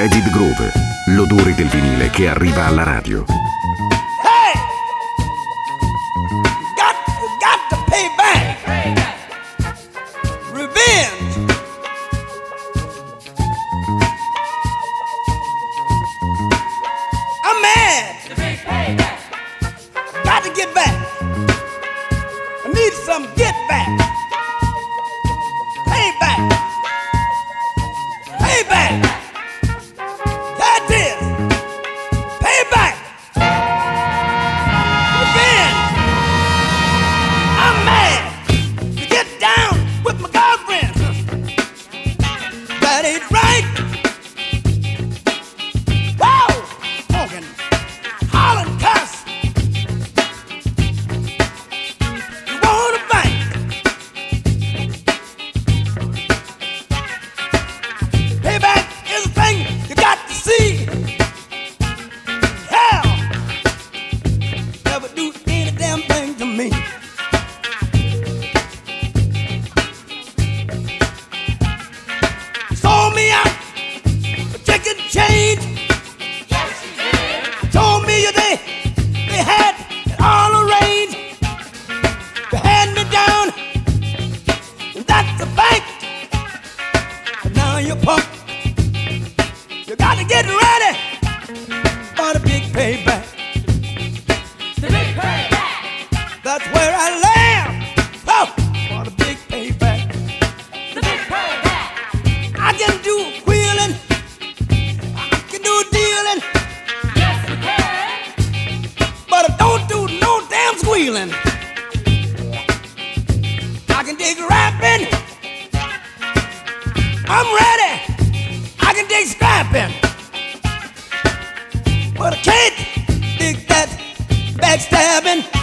Jaded Groove, l'odore del vinile che arriva alla radio. backstabbing.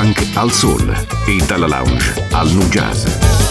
Funk al soul e dalla lounge al nu jazz.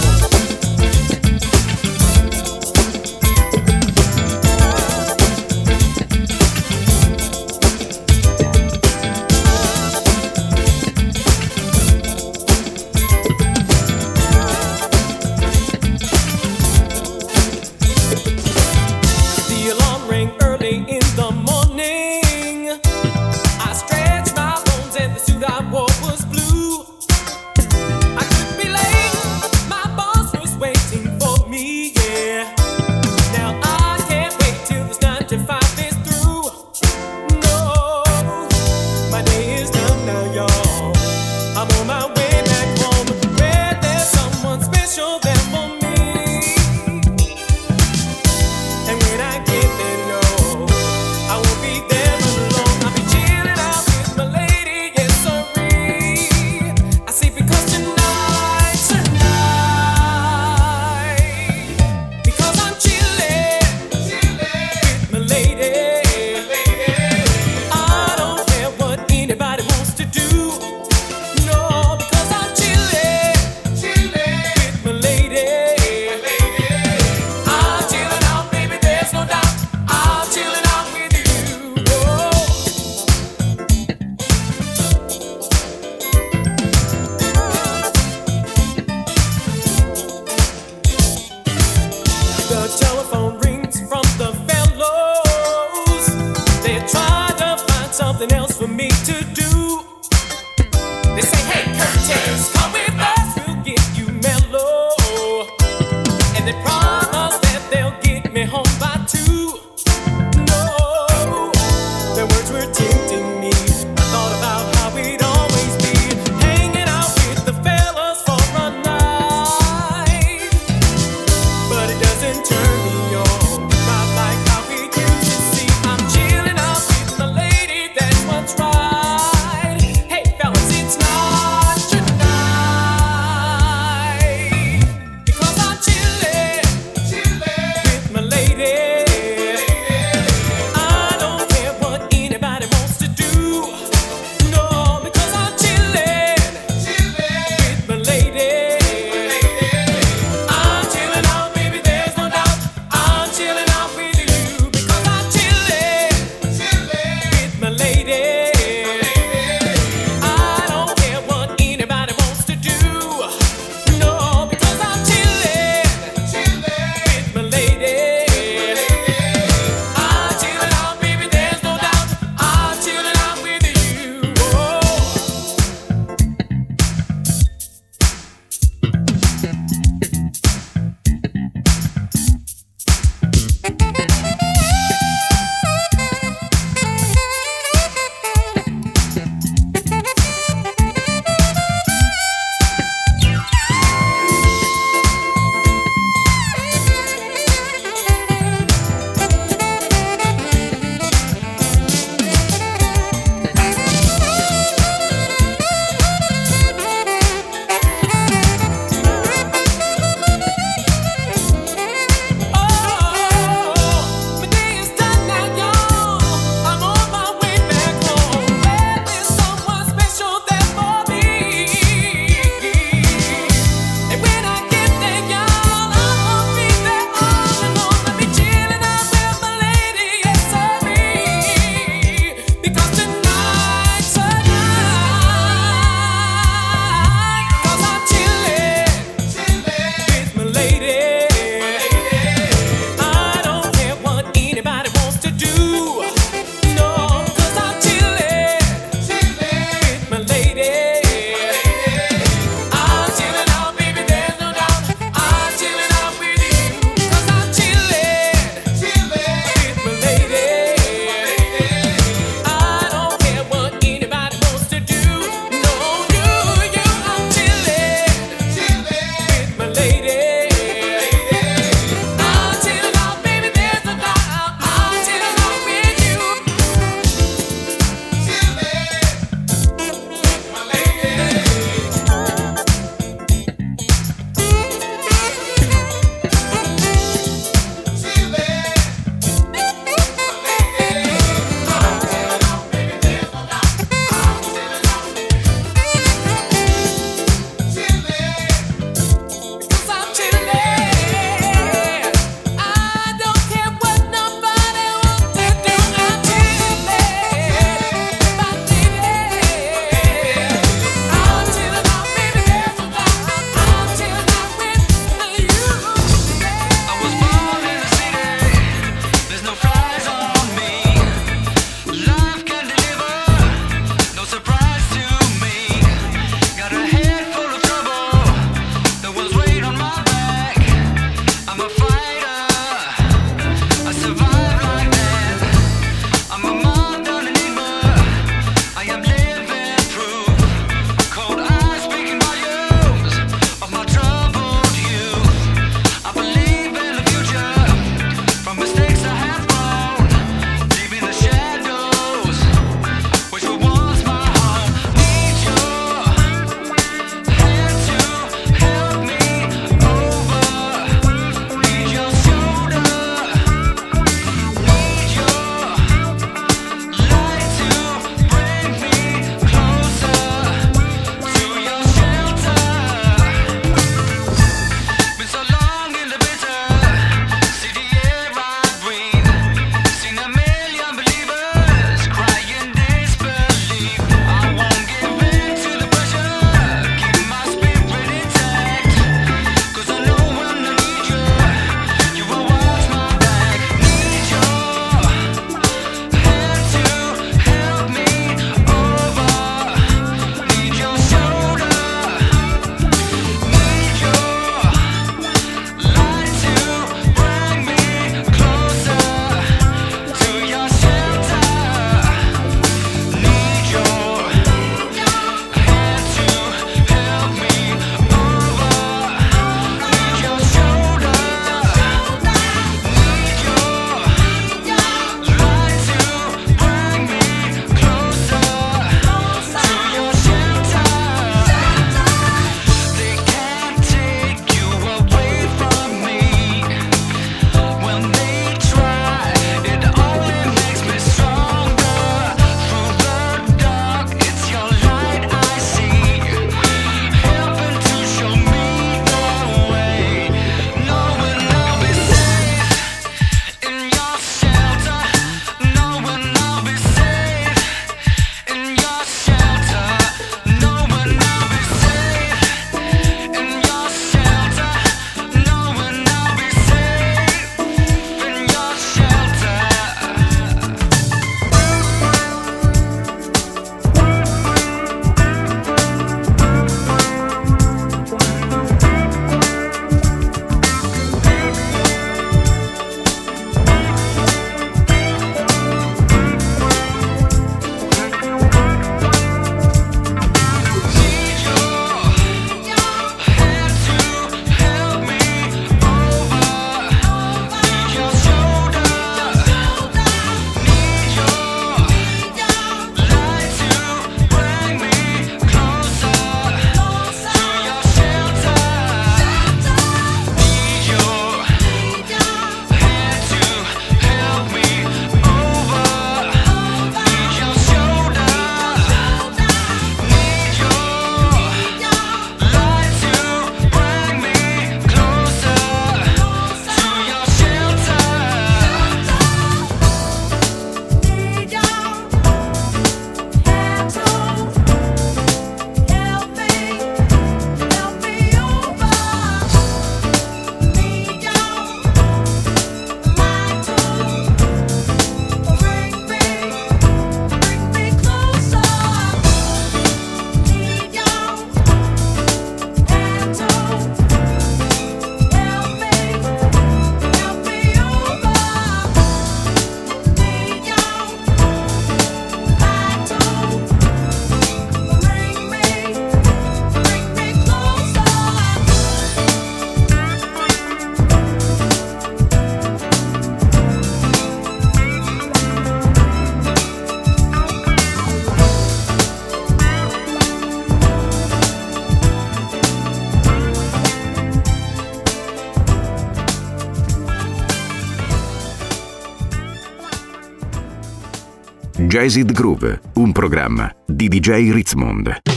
Jazzed Groove, un programma di DJ Ritzmond.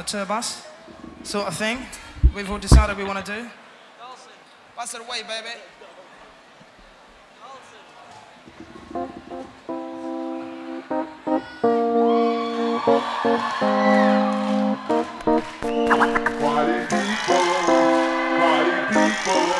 the tour bus sort of thing. We've all decided we want to do. Pass it away, baby. Party people, party people.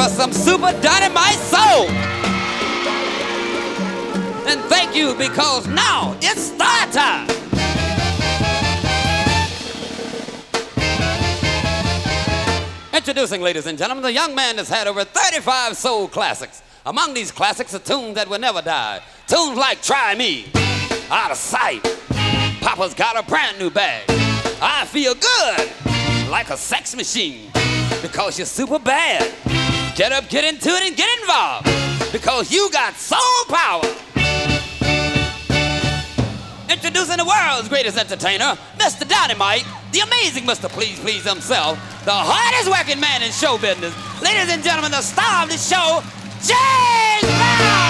For some super dynamite soul? And thank you because now it's start time. Introducing, ladies and gentlemen, the young man has had over 35 soul classics. Among these classics are tunes that will never die. Tunes like Try Me, Out of Sight, Papa's Got a Brand New Bag, I Feel Good, like a sex machine, because you're super bad. Get up, get into it, and get involved, because you got soul power. Introducing the world's greatest entertainer, Mr. Dynamite, the amazing Mr. Please Please himself, the hardest working man in show business. Ladies and gentlemen, the star of the show, James Brown!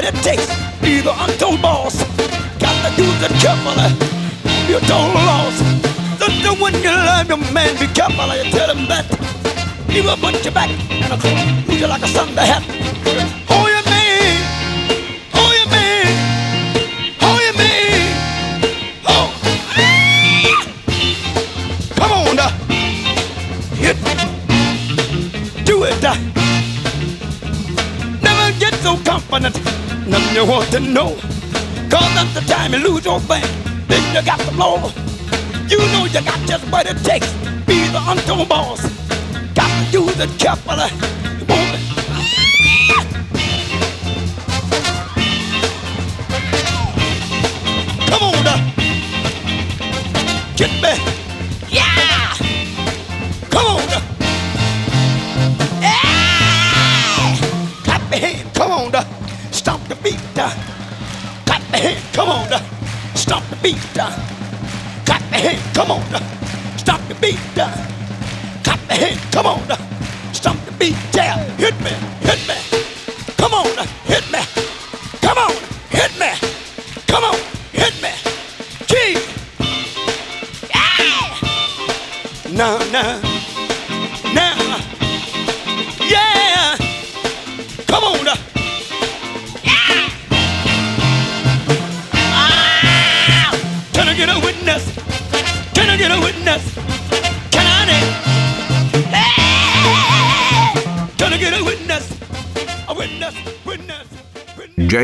what it takes. Be the untold boss. Got to do it carefully. A total loss. Sister, when you love your man, be careful. You tell him that. He will put you back in a corner. Lose you like a Sunday hat. You want to know. Cause that's the time you lose your thing, then you got to blow. You know you got just what it takes, be the untold boss. Got to do it carefully.